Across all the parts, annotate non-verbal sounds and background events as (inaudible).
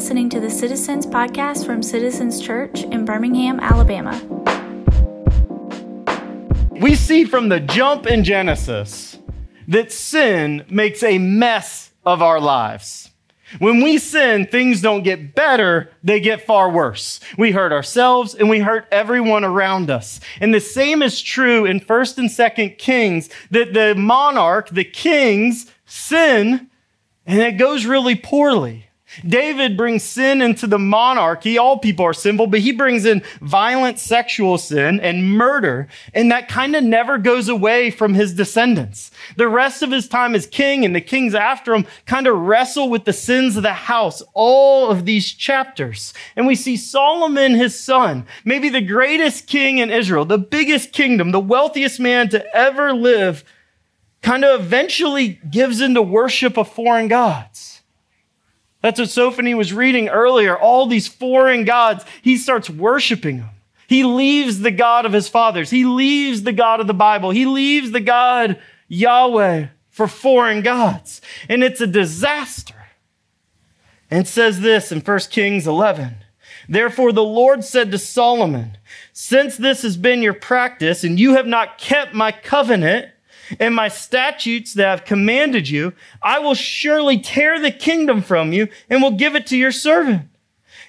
listening to the Citizens Podcast from Citizens Church in Birmingham, Alabama. We see from the jump in Genesis that sin makes a mess of our lives. When we sin, things don't get better, they get far worse. We hurt ourselves and we hurt everyone around us. And the same is true in 1st and 2nd Kings that the monarch, the kings sin and it goes really poorly. David brings sin into the monarchy. All people are sinful, but he brings in violent sexual sin and murder, and that kind of never goes away from his descendants. The rest of his time as king and the kings after him kind of wrestle with the sins of the house, all of these chapters. And we see Solomon, his son, maybe the greatest king in Israel, the biggest kingdom, the wealthiest man to ever live, kind of eventually gives into worship of foreign gods. That's what Sophony was reading earlier. All these foreign gods, he starts worshiping them. He leaves the God of his fathers. He leaves the God of the Bible. He leaves the God Yahweh for foreign gods. And it's a disaster. And says this in 1 Kings 11. Therefore, the Lord said to Solomon, Since this has been your practice, and you have not kept my covenant, and my statutes that I've commanded you, I will surely tear the kingdom from you and will give it to your servant.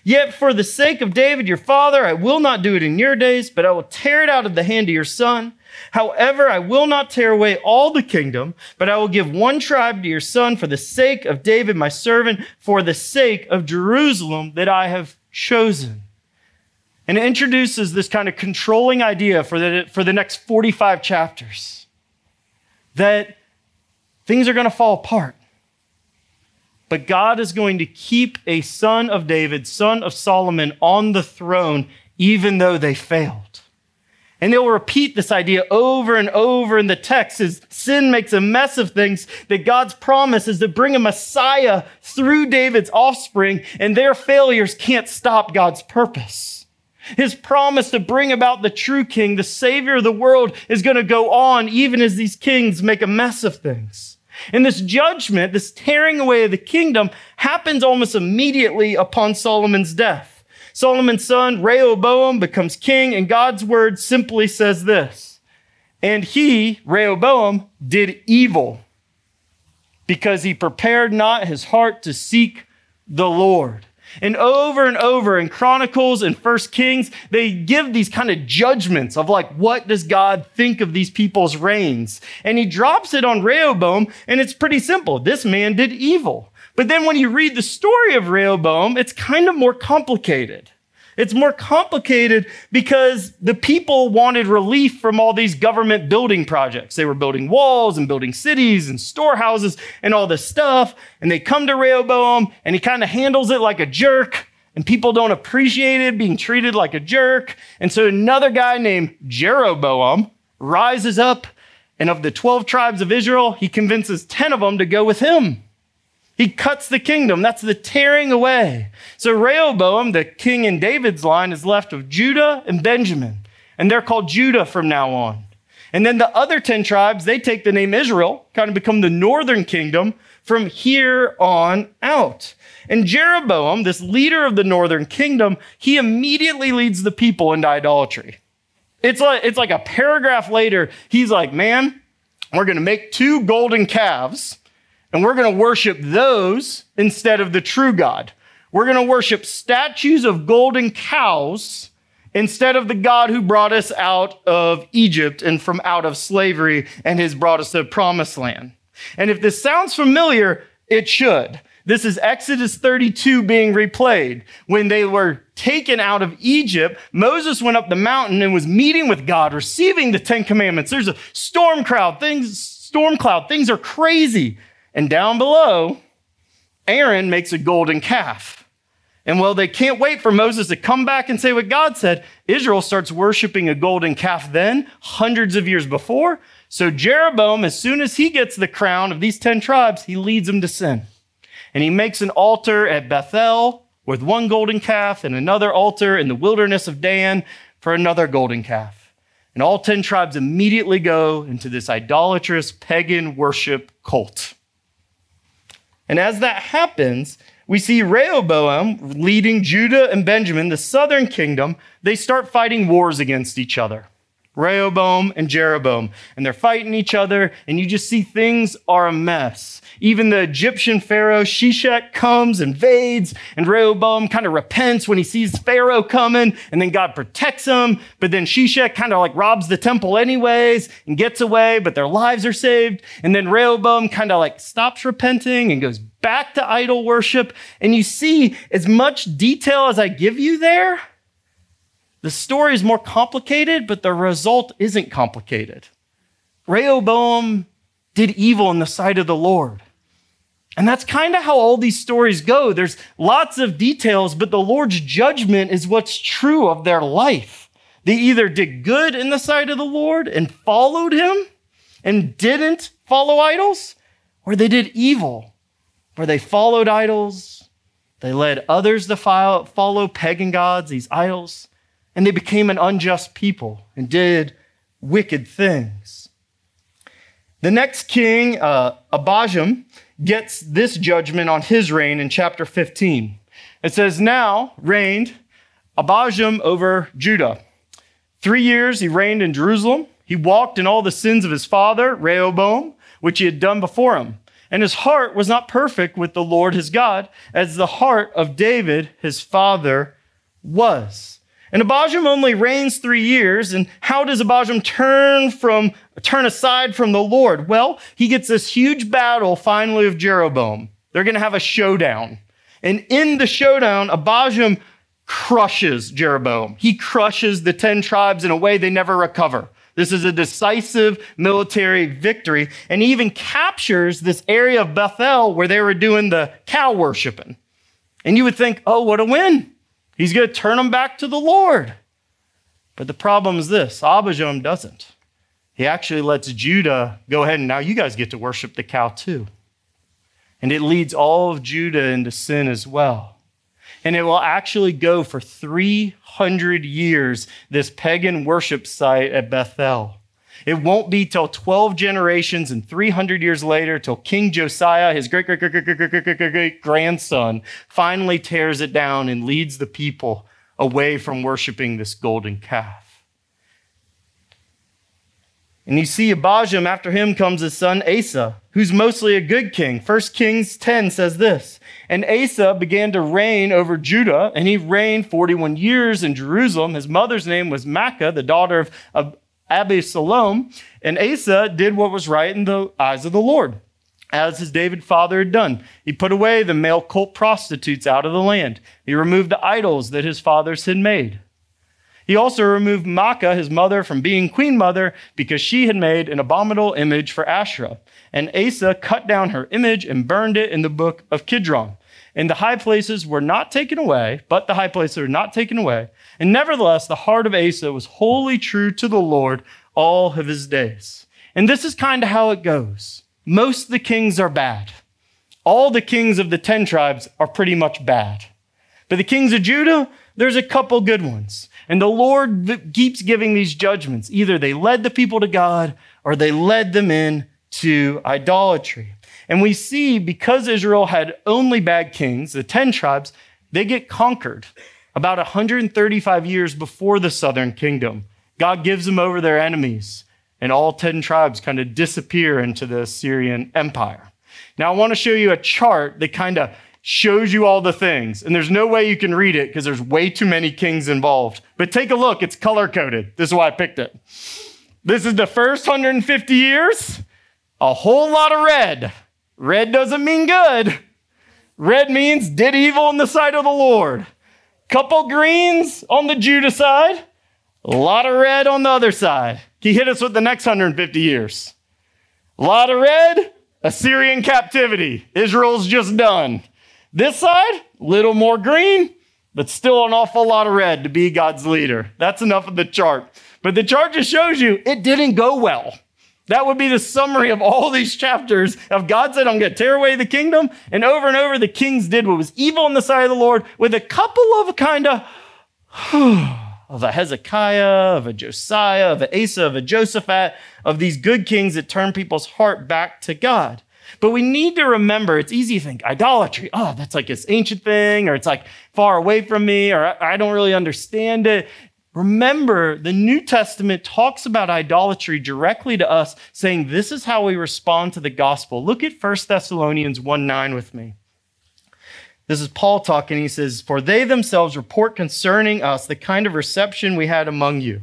Yet for the sake of David your father, I will not do it in your days, but I will tear it out of the hand of your son. However, I will not tear away all the kingdom, but I will give one tribe to your son for the sake of David my servant, for the sake of Jerusalem that I have chosen. And it introduces this kind of controlling idea for the, for the next 45 chapters that things are going to fall apart. But God is going to keep a son of David, son of Solomon, on the throne, even though they failed. And they'll repeat this idea over and over in the text as sin makes a mess of things, that God's promise is to bring a Messiah through David's offspring, and their failures can't stop God's purpose. His promise to bring about the true king, the savior of the world, is going to go on even as these kings make a mess of things. And this judgment, this tearing away of the kingdom, happens almost immediately upon Solomon's death. Solomon's son, Rehoboam, becomes king, and God's word simply says this And he, Rehoboam, did evil because he prepared not his heart to seek the Lord. And over and over in Chronicles and First Kings, they give these kind of judgments of like, what does God think of these people's reigns? And he drops it on Rehoboam, and it's pretty simple. This man did evil. But then when you read the story of Rehoboam, it's kind of more complicated. It's more complicated because the people wanted relief from all these government building projects. They were building walls and building cities and storehouses and all this stuff. And they come to Rehoboam and he kind of handles it like a jerk. And people don't appreciate it being treated like a jerk. And so another guy named Jeroboam rises up. And of the 12 tribes of Israel, he convinces 10 of them to go with him. He cuts the kingdom. That's the tearing away. So Rehoboam, the king in David's line, is left of Judah and Benjamin. And they're called Judah from now on. And then the other 10 tribes, they take the name Israel, kind of become the northern kingdom from here on out. And Jeroboam, this leader of the northern kingdom, he immediately leads the people into idolatry. It's like, it's like a paragraph later, he's like, man, we're going to make two golden calves and we're going to worship those instead of the true God. We're going to worship statues of golden cows instead of the God who brought us out of Egypt and from out of slavery and has brought us to the promised land. And if this sounds familiar, it should. This is Exodus 32 being replayed. When they were taken out of Egypt, Moses went up the mountain and was meeting with God, receiving the Ten Commandments. There's a storm cloud, things, storm cloud, things are crazy. And down below, Aaron makes a golden calf. And well, they can't wait for Moses to come back and say what God said. Israel starts worshiping a golden calf then, hundreds of years before. So Jeroboam, as soon as he gets the crown of these 10 tribes, he leads them to sin. And he makes an altar at Bethel with one golden calf and another altar in the wilderness of Dan for another golden calf. And all 10 tribes immediately go into this idolatrous pagan worship cult. And as that happens, we see Rehoboam leading Judah and Benjamin, the southern kingdom, they start fighting wars against each other. Rehoboam and Jeroboam, and they're fighting each other, and you just see things are a mess. Even the Egyptian Pharaoh Shishak comes, invades, and Rehoboam kind of repents when he sees Pharaoh coming, and then God protects him. But then Shishak kind of like robs the temple anyways and gets away, but their lives are saved. And then Rehoboam kind of like stops repenting and goes back to idol worship. And you see as much detail as I give you there the story is more complicated, but the result isn't complicated. Rehoboam did evil in the sight of the Lord. And that's kind of how all these stories go. There's lots of details, but the Lord's judgment is what's true of their life. They either did good in the sight of the Lord and followed him and didn't follow idols, or they did evil, where they followed idols, they led others to follow pagan gods, these idols, and they became an unjust people and did wicked things. The next king, uh, Abijam, gets this judgment on his reign in chapter 15. It says, Now reigned Abijam over Judah. Three years he reigned in Jerusalem. He walked in all the sins of his father, Rehoboam, which he had done before him. And his heart was not perfect with the Lord his God, as the heart of David his father was. And Abijam only reigns three years. And how does Abijam turn from, turn aside from the Lord? Well, he gets this huge battle finally of Jeroboam. They're going to have a showdown. And in the showdown, Abijam crushes Jeroboam. He crushes the 10 tribes in a way they never recover. This is a decisive military victory. And he even captures this area of Bethel where they were doing the cow worshiping. And you would think, oh, what a win. He's going to turn them back to the Lord. But the problem is this Abijam doesn't. He actually lets Judah go ahead and now you guys get to worship the cow too. And it leads all of Judah into sin as well. And it will actually go for 300 years, this pagan worship site at Bethel. It won't be till 12 generations and 300 years later till King Josiah, his great, great, great, great, great, great, great, great grandson, finally tears it down and leads the people away from worshiping this golden calf. And you see Abijam, after him comes his son Asa, who's mostly a good king. 1 Kings 10 says this And Asa began to reign over Judah, and he reigned 41 years in Jerusalem. His mother's name was Maacah, the daughter of Absalom, and Asa did what was right in the eyes of the Lord, as his David father had done. He put away the male cult prostitutes out of the land. He removed the idols that his fathers had made. He also removed Maacah, his mother, from being queen mother because she had made an abominable image for Asherah. And Asa cut down her image and burned it in the book of Kidron. And the high places were not taken away, but the high places were not taken away. And nevertheless, the heart of Asa was wholly true to the Lord all of his days. And this is kind of how it goes. Most of the kings are bad. All the kings of the 10 tribes are pretty much bad. But the kings of Judah, there's a couple good ones. And the Lord keeps giving these judgments. Either they led the people to God or they led them in to idolatry. And we see because Israel had only bad kings, the 10 tribes, they get conquered about 135 years before the southern kingdom. God gives them over their enemies, and all 10 tribes kind of disappear into the Assyrian empire. Now, I want to show you a chart that kind of shows you all the things. And there's no way you can read it because there's way too many kings involved. But take a look, it's color coded. This is why I picked it. This is the first 150 years, a whole lot of red. Red doesn't mean good. Red means did evil in the sight of the Lord. Couple greens on the Judah side, a lot of red on the other side. He hit us with the next 150 years. A lot of red, Assyrian captivity. Israel's just done. This side, little more green, but still an awful lot of red to be God's leader. That's enough of the chart. But the chart just shows you it didn't go well. That would be the summary of all these chapters of God said, I'm going to tear away the kingdom. And over and over, the kings did what was evil in the sight of the Lord with a couple of kind of, (sighs) of a Hezekiah, of a Josiah, of an Asa, of a Josaphat, of these good kings that turn people's heart back to God. But we need to remember it's easy to think idolatry, oh, that's like this ancient thing, or it's like far away from me, or I don't really understand it. Remember, the New Testament talks about idolatry directly to us, saying this is how we respond to the gospel. Look at 1 Thessalonians 1 9 with me. This is Paul talking. He says, For they themselves report concerning us the kind of reception we had among you,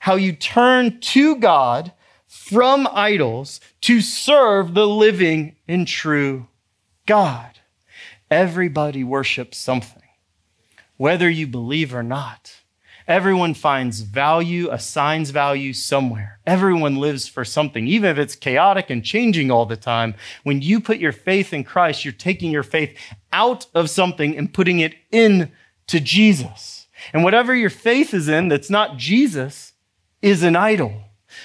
how you turned to God from idols to serve the living and true God. Everybody worships something, whether you believe or not. Everyone finds value, assigns value somewhere. Everyone lives for something, even if it's chaotic and changing all the time. When you put your faith in Christ, you're taking your faith out of something and putting it in to Jesus. And whatever your faith is in that's not Jesus is an idol.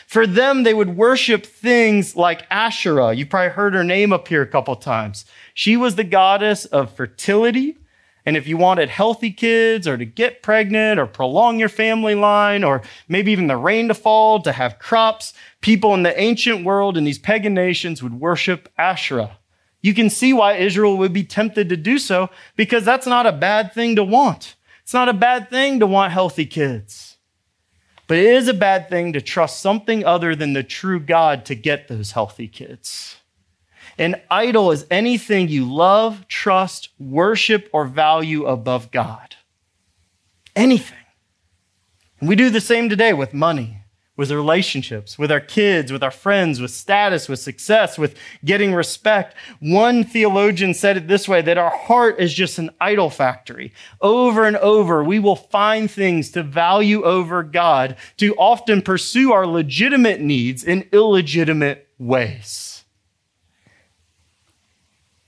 For them, they would worship things like Asherah. You probably heard her name up here a couple times. She was the goddess of fertility and if you wanted healthy kids or to get pregnant or prolong your family line or maybe even the rain to fall to have crops, people in the ancient world and these pagan nations would worship Asherah. You can see why Israel would be tempted to do so because that's not a bad thing to want. It's not a bad thing to want healthy kids. But it is a bad thing to trust something other than the true God to get those healthy kids. An idol is anything you love, trust, worship, or value above God. Anything. And we do the same today with money, with relationships, with our kids, with our friends, with status, with success, with getting respect. One theologian said it this way that our heart is just an idol factory. Over and over, we will find things to value over God, to often pursue our legitimate needs in illegitimate ways.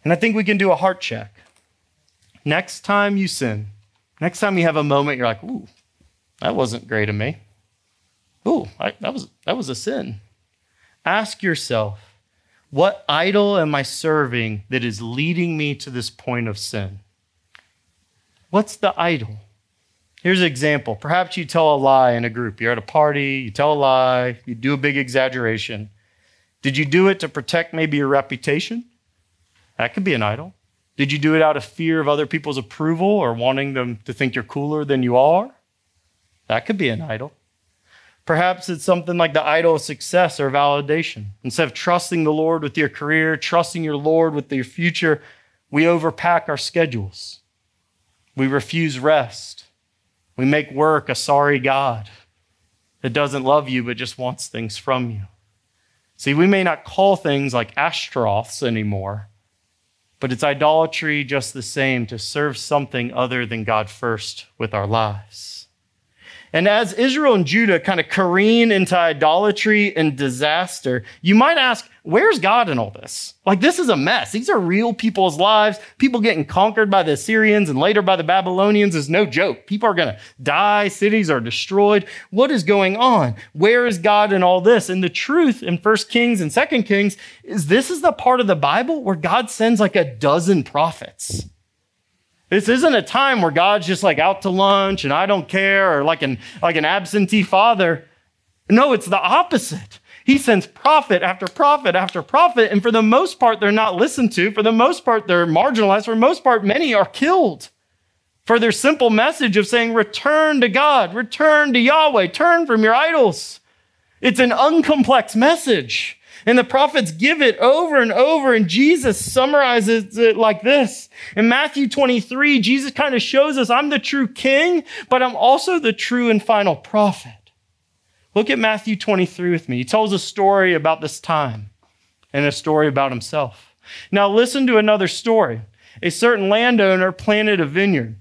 And I think we can do a heart check. Next time you sin, next time you have a moment, you're like, ooh, that wasn't great of me. Ooh, I, that, was, that was a sin. Ask yourself, what idol am I serving that is leading me to this point of sin? What's the idol? Here's an example. Perhaps you tell a lie in a group. You're at a party, you tell a lie, you do a big exaggeration. Did you do it to protect maybe your reputation? That could be an idol. Did you do it out of fear of other people's approval or wanting them to think you're cooler than you are? That could be an idol. Perhaps it's something like the idol of success or validation. Instead of trusting the Lord with your career, trusting your Lord with your future, we overpack our schedules. We refuse rest. We make work a sorry God that doesn't love you but just wants things from you. See, we may not call things like Ashtaroths anymore, but it's idolatry just the same to serve something other than God first with our lives. And as Israel and Judah kind of careen into idolatry and disaster, you might ask, where's God in all this? Like, this is a mess. These are real people's lives. People getting conquered by the Assyrians and later by the Babylonians is no joke. People are going to die. Cities are destroyed. What is going on? Where is God in all this? And the truth in First Kings and Second Kings is this is the part of the Bible where God sends like a dozen prophets. This isn't a time where God's just like out to lunch and I don't care or like an, like an absentee father. No, it's the opposite. He sends prophet after prophet after prophet, and for the most part, they're not listened to. For the most part, they're marginalized. For the most part, many are killed for their simple message of saying, Return to God, return to Yahweh, turn from your idols. It's an uncomplex message. And the prophets give it over and over, and Jesus summarizes it like this. In Matthew 23, Jesus kind of shows us I'm the true king, but I'm also the true and final prophet. Look at Matthew 23 with me. He tells a story about this time and a story about himself. Now, listen to another story. A certain landowner planted a vineyard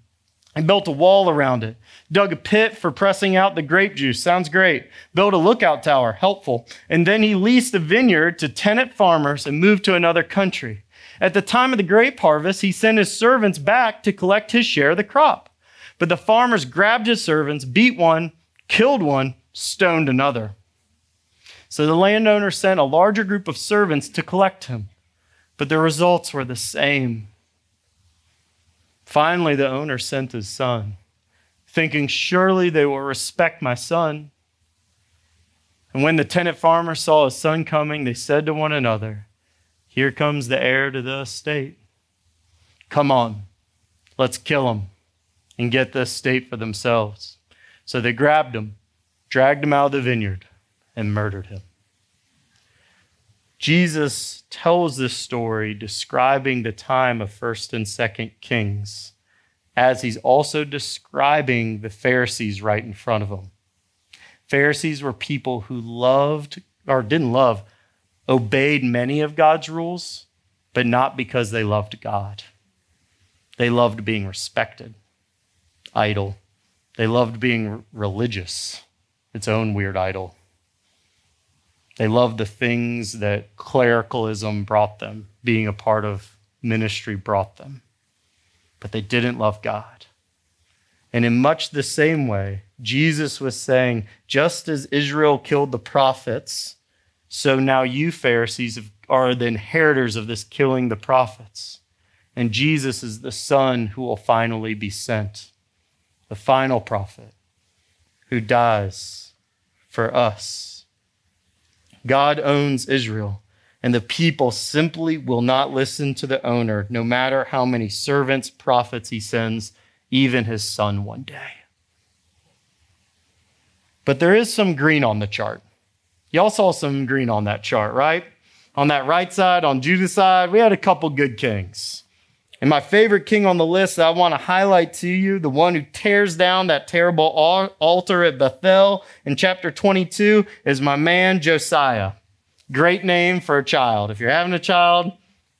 and built a wall around it dug a pit for pressing out the grape juice. Sounds great. Built a lookout tower. Helpful. And then he leased the vineyard to tenant farmers and moved to another country. At the time of the grape harvest, he sent his servants back to collect his share of the crop. But the farmers grabbed his servants, beat one, killed one, stoned another. So the landowner sent a larger group of servants to collect him, but the results were the same. Finally, the owner sent his son thinking, Surely they will respect my son. And when the tenant farmers saw his son coming, they said to one another, Here comes the heir to the estate. Come on, let's kill him and get this estate for themselves. So they grabbed him, dragged him out of the vineyard, and murdered him. Jesus tells this story describing the time of 1st and 2nd Kings, as he's also describing the Pharisees right in front of him. Pharisees were people who loved, or didn't love, obeyed many of God's rules, but not because they loved God. They loved being respected, idol. They loved being religious, its own weird idol. They loved the things that clericalism brought them, being a part of ministry brought them. But they didn't love God. And in much the same way, Jesus was saying, just as Israel killed the prophets, so now you, Pharisees, are the inheritors of this killing the prophets. And Jesus is the Son who will finally be sent, the final prophet who dies for us. God owns Israel, and the people simply will not listen to the owner, no matter how many servants, prophets he sends, even his son one day. But there is some green on the chart. Y'all saw some green on that chart, right? On that right side, on Judah's side, we had a couple good kings. And my favorite king on the list that I want to highlight to you, the one who tears down that terrible altar at Bethel in chapter 22, is my man Josiah. Great name for a child. If you're having a child,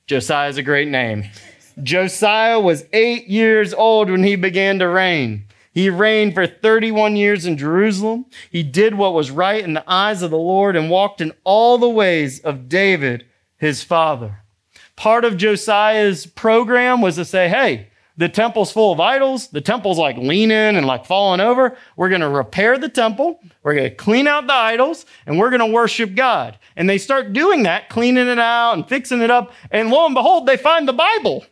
Josiah is a great name. Josiah was eight years old when he began to reign. He reigned for 31 years in Jerusalem. He did what was right in the eyes of the Lord and walked in all the ways of David, his father. Part of Josiah's program was to say, hey, the temple's full of idols. The temple's like leaning and like falling over. We're going to repair the temple. We're going to clean out the idols and we're going to worship God. And they start doing that, cleaning it out and fixing it up. And lo and behold, they find the Bible.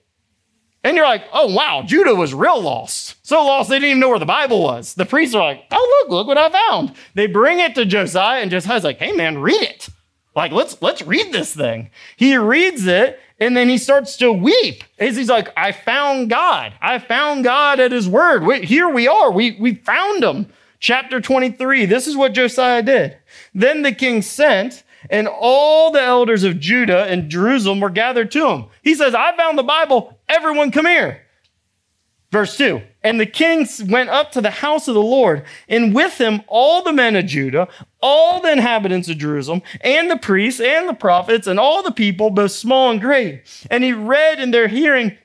And you're like, oh, wow, Judah was real lost. So lost they didn't even know where the Bible was. The priests are like, oh, look, look what I found. They bring it to Josiah, and Josiah's like, hey, man, read it. Like, let's, let's read this thing. He reads it, and then he starts to weep as he's like, I found God. I found God at his word. We, here we are. We, we found him. Chapter 23. This is what Josiah did. Then the king sent and all the elders of Judah and Jerusalem were gathered to him. He says, I found the Bible. Everyone come here. Verse 2 And the king went up to the house of the Lord, and with him all the men of Judah, all the inhabitants of Jerusalem, and the priests and the prophets, and all the people, both small and great. And he read in their hearing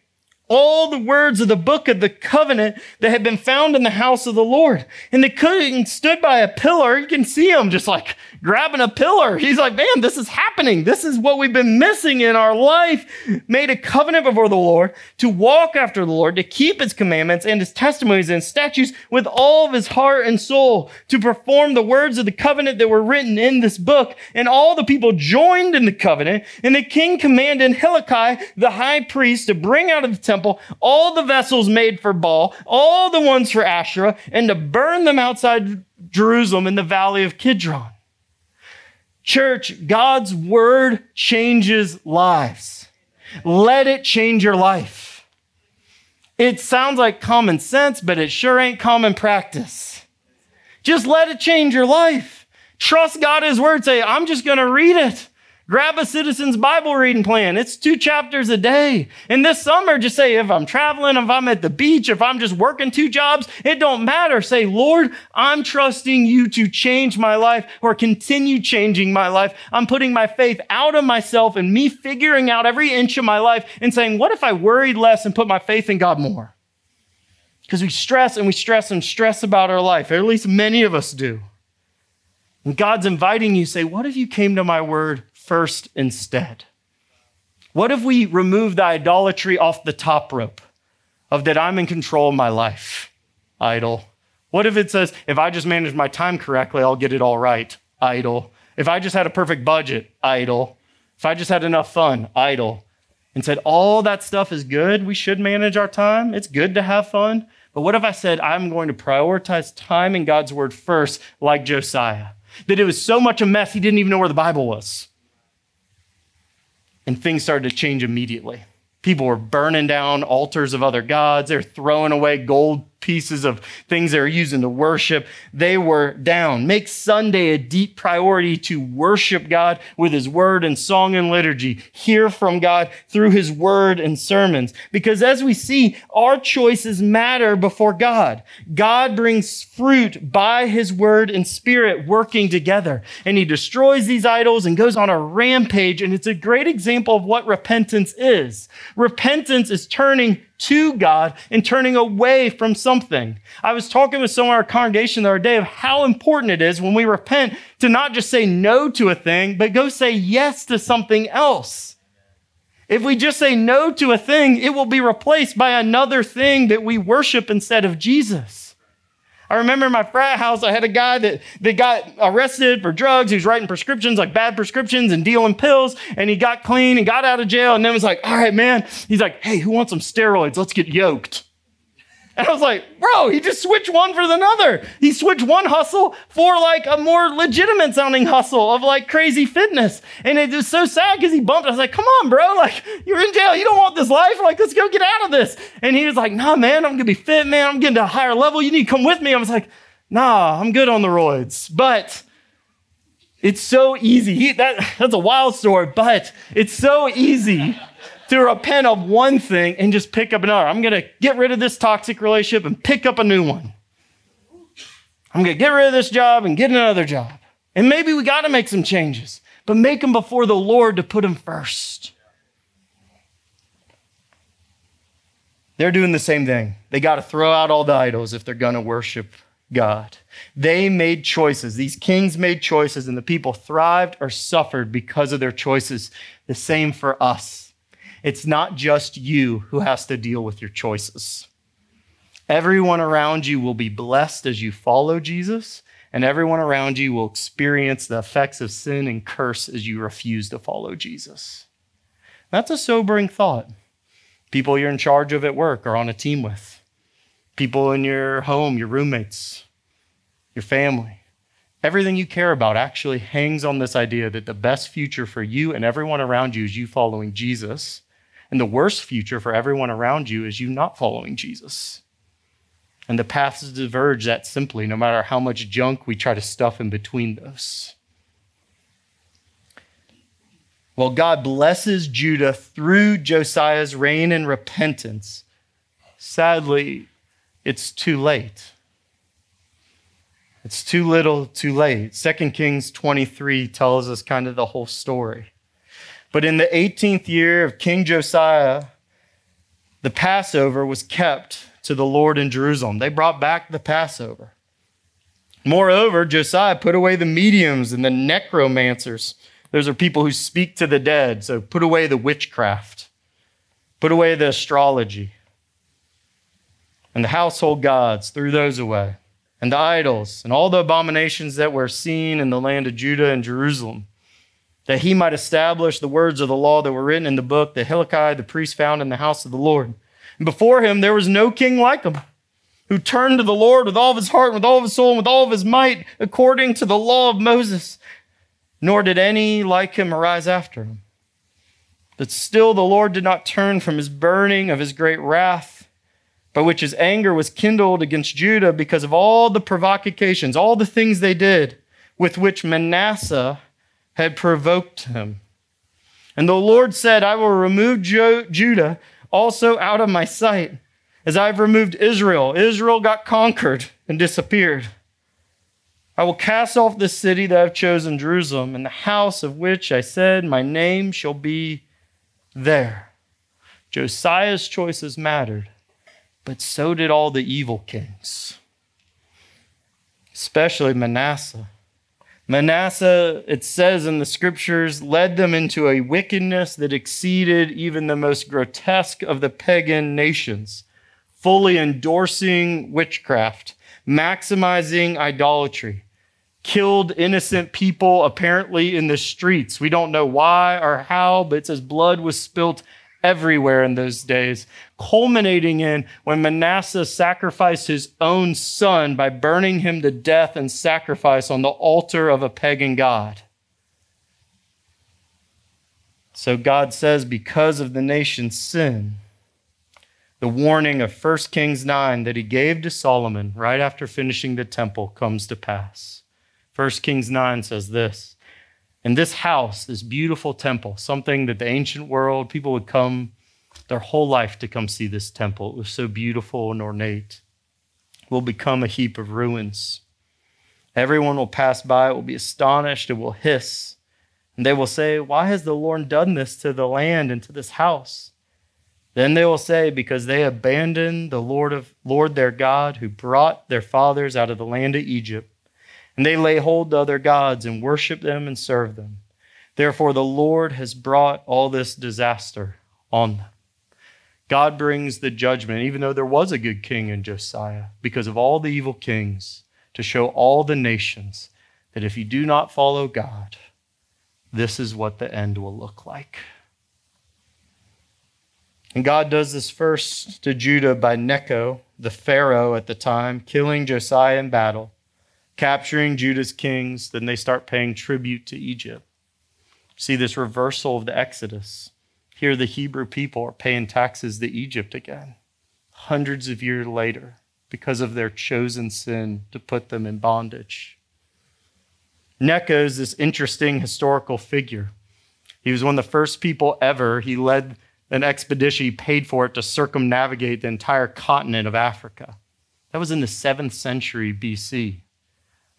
all the words of the book of the covenant that had been found in the house of the Lord. And the king stood by a pillar. You can see him just like grabbing a pillar. He's like, man, this is happening. This is what we've been missing in our life. Made a covenant before the Lord to walk after the Lord, to keep his commandments and his testimonies and statutes with all of his heart and soul, to perform the words of the covenant that were written in this book. And all the people joined in the covenant. And the king commanded Hilkiah, the high priest, to bring out of the temple all the vessels made for Baal, all the ones for Asherah, and to burn them outside Jerusalem in the valley of Kidron. Church, God's word changes lives. Let it change your life. It sounds like common sense, but it sure ain't common practice. Just let it change your life. Trust God, His word. Say, I'm just going to read it. Grab a citizen's Bible reading plan. It's two chapters a day. And this summer, just say, if I'm traveling, if I'm at the beach, if I'm just working two jobs, it don't matter. Say, Lord, I'm trusting you to change my life or continue changing my life. I'm putting my faith out of myself and me figuring out every inch of my life and saying, what if I worried less and put my faith in God more? Because we stress and we stress and stress about our life, or at least many of us do. And God's inviting you, say, what if you came to my word first instead? What if we remove the idolatry off the top rope of that I'm in control of my life? Idol. What if it says, if I just manage my time correctly, I'll get it all right? Idol. If I just had a perfect budget? Idol. If I just had enough fun? Idol. And said, all that stuff is good. We should manage our time. It's good to have fun. But what if I said, I'm going to prioritize time in God's word first, like Josiah? That it was so much a mess, he didn't even know where the Bible was. And things started to change immediately. People were burning down altars of other gods. They're throwing away gold pieces of things they were using to worship. They were down. Make Sunday a deep priority to worship God with His Word and song and liturgy. Hear from God through His Word and sermons. Because as we see, our choices matter before God. God brings fruit by His Word and Spirit working together. And He destroys these idols and goes on a rampage. And it's a great example of what repentance is. Repentance is turning to God and turning away from something. I was talking with someone in our congregation the other day of how important it is when we repent to not just say no to a thing, but go say yes to something else. If we just say no to a thing, it will be replaced by another thing that we worship instead of Jesus. I remember in my frat house, I had a guy that, that got arrested for drugs. He was writing prescriptions, like bad prescriptions and dealing pills. And he got clean and got out of jail. And then was like, all right, man. He's like, hey, who wants some steroids? Let's get yoked. And I was like, bro, he just switched one for another. He switched one hustle for like a more legitimate sounding hustle of like crazy fitness. And it was so sad because he bumped. I was like, come on, bro. Like, you're in jail. You don't want this life. Like, let's go get out of this. And he was like, nah, man, I'm going to be fit, man. I'm getting to a higher level. You need to come with me. I was like, nah, I'm good on the roids. But it's so easy. He, that, that's a wild story, but it's so easy to repent of one thing and just pick up another. I'm going to get rid of this toxic relationship and pick up a new one. I'm going to get rid of this job and get another job. And maybe we got to make some changes, but make them before the Lord to put them first. They're doing the same thing. They got to throw out all the idols if they're going to worship God. They made choices. These kings made choices, and the people thrived or suffered because of their choices. The same for us. It's not just you who has to deal with your choices. Everyone around you will be blessed as you follow Jesus, and everyone around you will experience the effects of sin and curse as you refuse to follow Jesus. That's a sobering thought. People you're in charge of at work or on a team with, people in your home, your roommates, your family. Everything you care about actually hangs on this idea that the best future for you and everyone around you is you following Jesus and the worst future for everyone around you is you not following Jesus. And the paths diverge that simply, no matter how much junk we try to stuff in between those. Well, God blesses Judah through Josiah's reign and repentance. Sadly, it's too late. It's too little, too late. 2 Kings 23 tells us kind of the whole story. But in the 18th year of King Josiah, the Passover was kept to the Lord in Jerusalem. They brought back the Passover. Moreover, Josiah put away the mediums and the necromancers. Those are people who speak to the dead. So put away the witchcraft, put away the astrology, and the household gods, threw those away, and the idols, and all the abominations that were seen in the land of Judah and Jerusalem that he might establish the words of the law that were written in the book that Hilkiah the priest found in the house of the Lord. And before him there was no king like him, who turned to the Lord with all of his heart, with all of his soul, and with all of his might, according to the law of Moses. Nor did any like him arise after him. But still the Lord did not turn from his burning of his great wrath, by which his anger was kindled against Judah because of all the provocations, all the things they did, with which Manasseh had provoked him. And the Lord said, I will remove jo- Judah also out of my sight, as I've removed Israel. Israel got conquered and disappeared. I will cast off the city that I've chosen, Jerusalem, and the house of which I said, My name shall be there. Josiah's choices mattered, but so did all the evil kings, especially Manasseh. Manasseh, it says in the scriptures, led them into a wickedness that exceeded even the most grotesque of the pagan nations, fully endorsing witchcraft, maximizing idolatry, killed innocent people apparently in the streets. We don't know why or how, but it says blood was spilt everywhere in those days, culminating in when Manasseh sacrificed his own son by burning him to death and sacrifice on the altar of a pagan god. So God says, because of the nation's sin, the warning of 1 Kings 9 that he gave to Solomon right after finishing the temple comes to pass. 1 Kings 9 says this And this house, this beautiful temple, something that the ancient world, people would come their whole life to come see this temple. It was so beautiful and ornate. Will become a heap of ruins. Everyone will pass by, will be astonished, it will hiss. And they will say, Why has the Lord done this to the land and to this house? Then they will say, Because they abandoned the Lord of Lord their God, who brought their fathers out of the land of Egypt, and they lay hold to other gods and worship them and serve them. Therefore the Lord has brought all this disaster on them. God brings the judgment, even though there was a good king in Josiah, because of all the evil kings, to show all the nations that if you do not follow God, this is what the end will look like. And God does this first to Judah by Necho, the Pharaoh at the time, killing Josiah in battle, capturing Judah's kings. Then they start paying tribute to Egypt. See this reversal of the Exodus. Here, the Hebrew people are paying taxes to Egypt again, hundreds of years later, because of their chosen sin to put them in bondage. Necho is this interesting historical figure. He was one of the first people ever. He led an expedition, he paid for it to circumnavigate the entire continent of Africa. That was in the 7th century BC.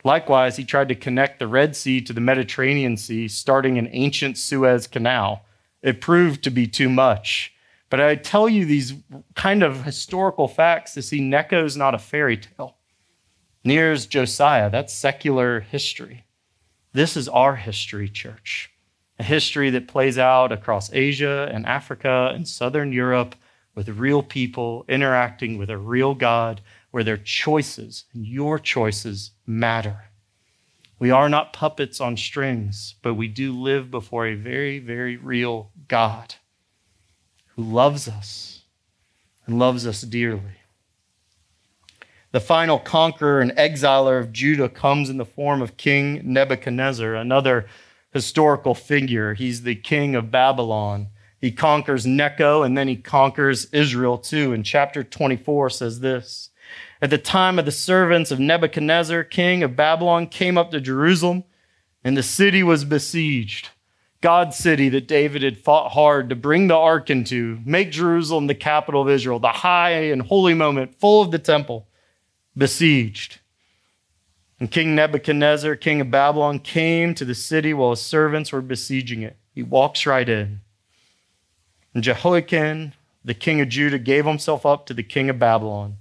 Likewise, he tried to connect the Red Sea to the Mediterranean Sea, starting an ancient Suez Canal. It proved to be too much. But I tell you these kind of historical facts to see Necho is not a fairy tale. Near's Josiah. That's secular history. This is our history, church a history that plays out across Asia and Africa and Southern Europe with real people interacting with a real God where their choices and your choices matter. We are not puppets on strings, but we do live before a very, very real God who loves us and loves us dearly. The final conqueror and exiler of Judah comes in the form of King Nebuchadnezzar, another historical figure. He's the king of Babylon. He conquers Necho and then he conquers Israel too. And chapter 24 says this At the time of the servants of Nebuchadnezzar, king of Babylon, came up to Jerusalem, and the city was besieged. God's city that David had fought hard to bring the ark into, make Jerusalem the capital of Israel, the high and holy moment, full of the temple, besieged. And King Nebuchadnezzar, king of Babylon, came to the city while his servants were besieging it. He walks right in. And Jehoiakim, the king of Judah, gave himself up to the king of Babylon.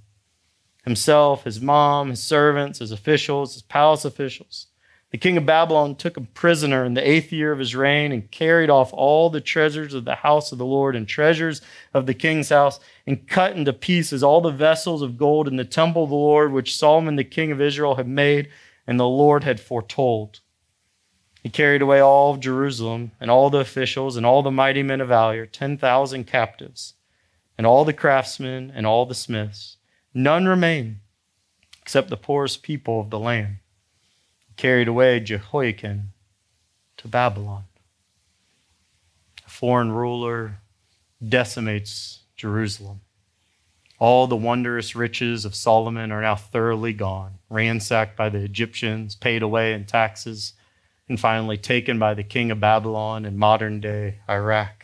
Himself, his mom, his servants, his officials, his palace officials. The king of Babylon took him prisoner in the eighth year of his reign and carried off all the treasures of the house of the Lord and treasures of the king's house and cut into pieces all the vessels of gold in the temple of the Lord which Solomon the king of Israel had made and the Lord had foretold. He carried away all of Jerusalem and all the officials and all the mighty men of valor, 10,000 captives, and all the craftsmen and all the smiths. None remain except the poorest people of the land carried away Jehoiakim to Babylon. A foreign ruler decimates Jerusalem. All the wondrous riches of Solomon are now thoroughly gone, ransacked by the Egyptians, paid away in taxes, and finally taken by the king of Babylon in modern day Iraq.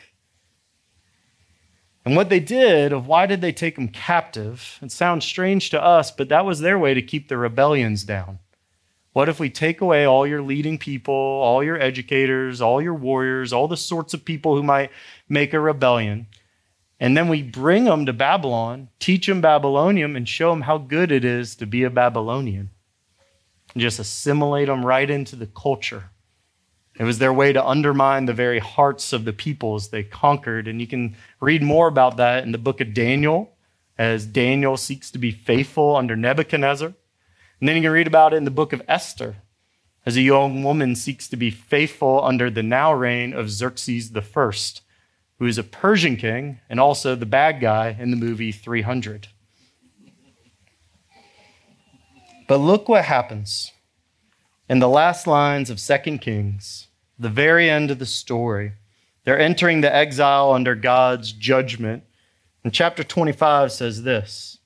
And what they did, of why did they take them captive? It sounds strange to us, but that was their way to keep the rebellions down. What if we take away all your leading people, all your educators, all your warriors, all the sorts of people who might make a rebellion, and then we bring them to Babylon, teach them Babylonian, and show them how good it is to be a Babylonian? And just assimilate them right into the culture. It was their way to undermine the very hearts of the peoples they conquered. And you can read more about that in the book of Daniel, as Daniel seeks to be faithful under Nebuchadnezzar. And then you can read about it in the book of Esther as a young woman seeks to be faithful under the now reign of Xerxes I, who is a Persian king and also the bad guy in the movie 300. But look what happens in the last lines of 2 Kings, the very end of the story. They're entering the exile under God's judgment. And chapter 25 says this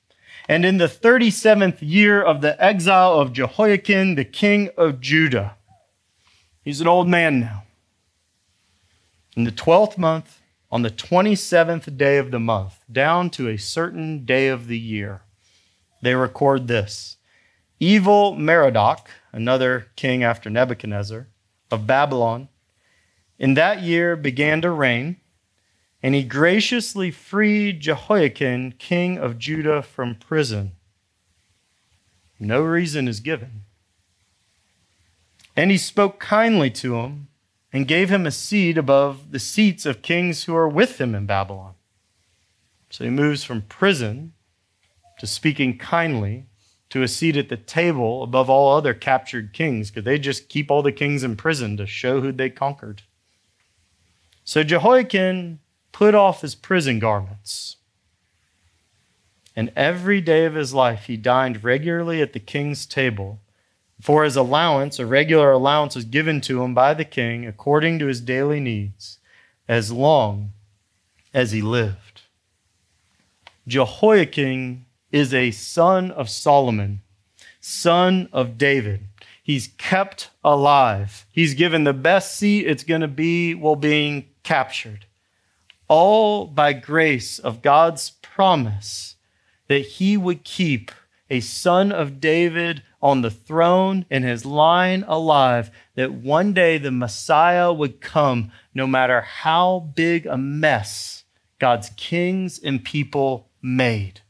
And in the 37th year of the exile of Jehoiakim, the king of Judah, he's an old man now. In the 12th month, on the 27th day of the month, down to a certain day of the year, they record this Evil Merodach, another king after Nebuchadnezzar, of Babylon, in that year began to reign, and he graciously freed Jehoiachin, king of Judah, from prison. No reason is given. And he spoke kindly to him and gave him a seat above the seats of kings who are with him in Babylon. So he moves from prison to speaking kindly to a seat at the table above all other captured kings because they just keep all the kings in prison to show who they conquered. So Jehoiachin put off his prison garments. And every day of his life he dined regularly at the king's table. For his allowance, a regular allowance was given to him by the king according to his daily needs, as long as he lived. Jehoiachin is a son of Solomon, son of David. He's kept alive. He's given the best seat it's going to be while being captured. All by grace of God's promise that he would keep a son of David on the throne and his line alive, that one day the Messiah would come, no matter how big a mess God's kings and people made.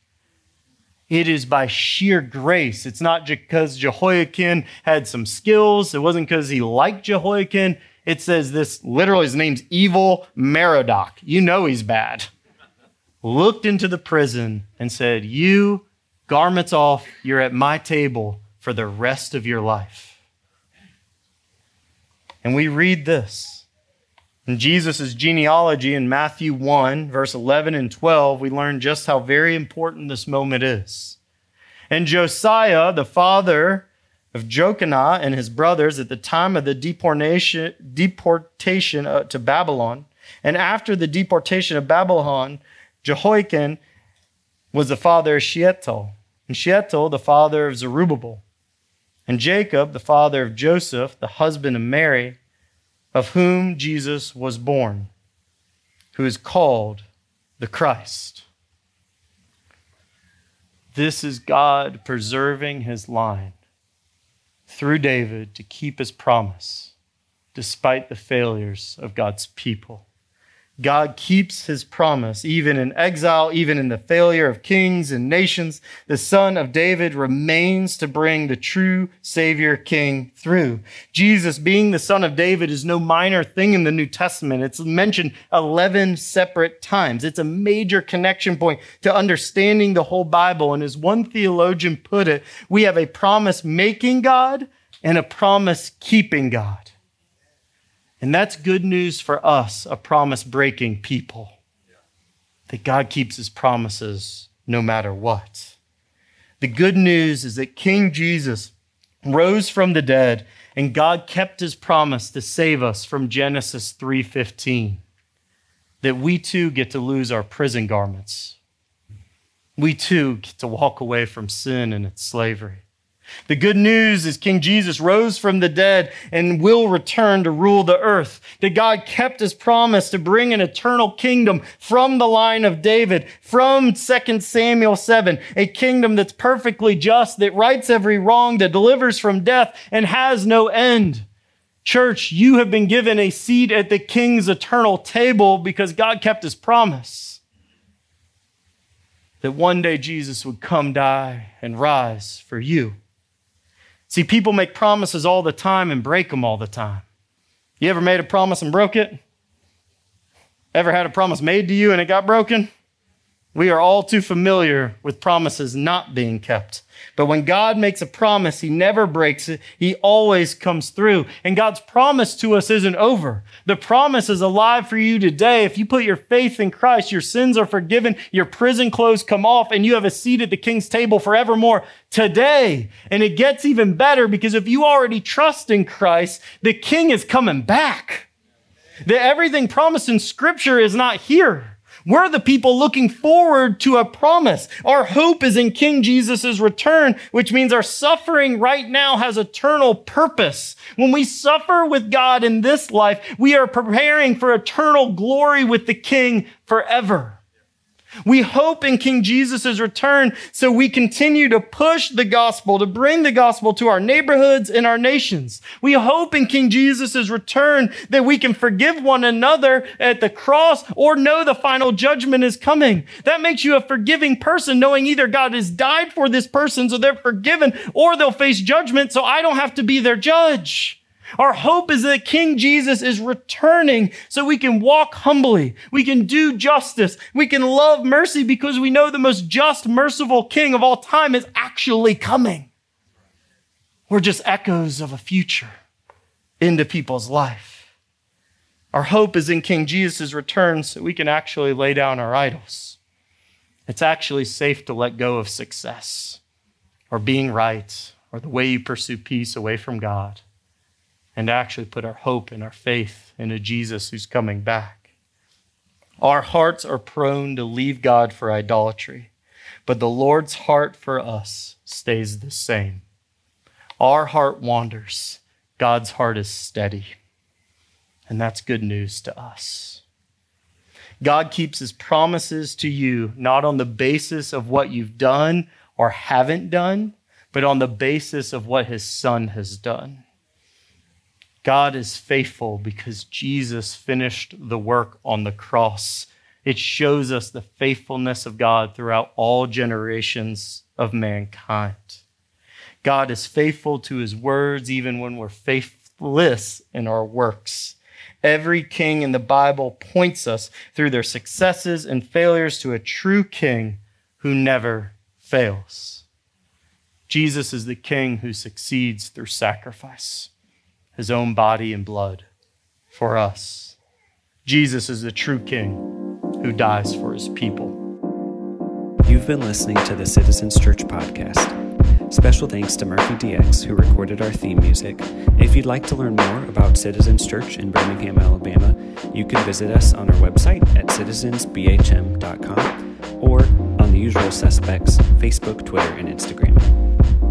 It is by sheer grace. It's not because Jehoiachin had some skills. It wasn't because he liked Jehoiachin. It says this literally, his name's Evil Merodach. You know he's bad. Looked into the prison and said, You, garments off, you're at my table for the rest of your life. And we read this. In Jesus' genealogy in Matthew 1, verse 11 and 12, we learn just how very important this moment is. And Josiah, the father of Jeconiah and his brothers at the time of the deportation, deportation uh, to Babylon, and after the deportation of Babylon, Jehoiakim was the father of Shealtiel, and Shealtiel the father of Zerubbabel, and Jacob the father of Joseph, the husband of Mary, of whom Jesus was born, who is called the Christ. This is God preserving his line through David to keep his promise despite the failures of God's people. God keeps his promise, even in exile, even in the failure of kings and nations. The son of David remains to bring the true Savior King through. Jesus, being the son of David, is no minor thing in the New Testament. It's mentioned 11 separate times. It's a major connection point to understanding the whole Bible. And as one theologian put it, we have a promise making God and a promise keeping God. And that's good news for us, a promise breaking people. That God keeps his promises no matter what. The good news is that King Jesus rose from the dead and God kept his promise to save us from Genesis 3:15. That we too get to lose our prison garments. We too get to walk away from sin and its slavery. The good news is King Jesus rose from the dead and will return to rule the earth. That God kept his promise to bring an eternal kingdom from the line of David, from 2 Samuel 7, a kingdom that's perfectly just, that rights every wrong, that delivers from death and has no end. Church, you have been given a seat at the king's eternal table because God kept his promise that one day Jesus would come, die, and rise for you. See, people make promises all the time and break them all the time. You ever made a promise and broke it? Ever had a promise made to you and it got broken? We are all too familiar with promises not being kept. But when God makes a promise, He never breaks it. He always comes through. And God's promise to us isn't over. The promise is alive for you today. If you put your faith in Christ, your sins are forgiven, your prison clothes come off, and you have a seat at the king's table forevermore today. And it gets even better because if you already trust in Christ, the king is coming back. That everything promised in Scripture is not here. We're the people looking forward to a promise. Our hope is in King Jesus' return, which means our suffering right now has eternal purpose. When we suffer with God in this life, we are preparing for eternal glory with the King forever. We hope in King Jesus' return, so we continue to push the gospel, to bring the gospel to our neighborhoods and our nations. We hope in King Jesus' return that we can forgive one another at the cross or know the final judgment is coming. That makes you a forgiving person, knowing either God has died for this person, so they're forgiven, or they'll face judgment, so I don't have to be their judge. Our hope is that King Jesus is returning so we can walk humbly. We can do justice. We can love mercy because we know the most just, merciful King of all time is actually coming. We're just echoes of a future into people's life. Our hope is in King Jesus' return so we can actually lay down our idols. It's actually safe to let go of success or being right or the way you pursue peace away from God and actually put our hope and our faith in a Jesus who's coming back. Our hearts are prone to leave God for idolatry, but the Lord's heart for us stays the same. Our heart wanders, God's heart is steady. And that's good news to us. God keeps his promises to you not on the basis of what you've done or haven't done, but on the basis of what his son has done. God is faithful because Jesus finished the work on the cross. It shows us the faithfulness of God throughout all generations of mankind. God is faithful to his words even when we're faithless in our works. Every king in the Bible points us through their successes and failures to a true king who never fails. Jesus is the king who succeeds through sacrifice his own body and blood for us. Jesus is the true King who dies for his people. You've been listening to the Citizens Church podcast. Special thanks to Murphy DX, who recorded our theme music. If you'd like to learn more about Citizens Church in Birmingham, Alabama, you can visit us on our website at citizensbhm.com or on the usual suspects Facebook, Twitter, and Instagram.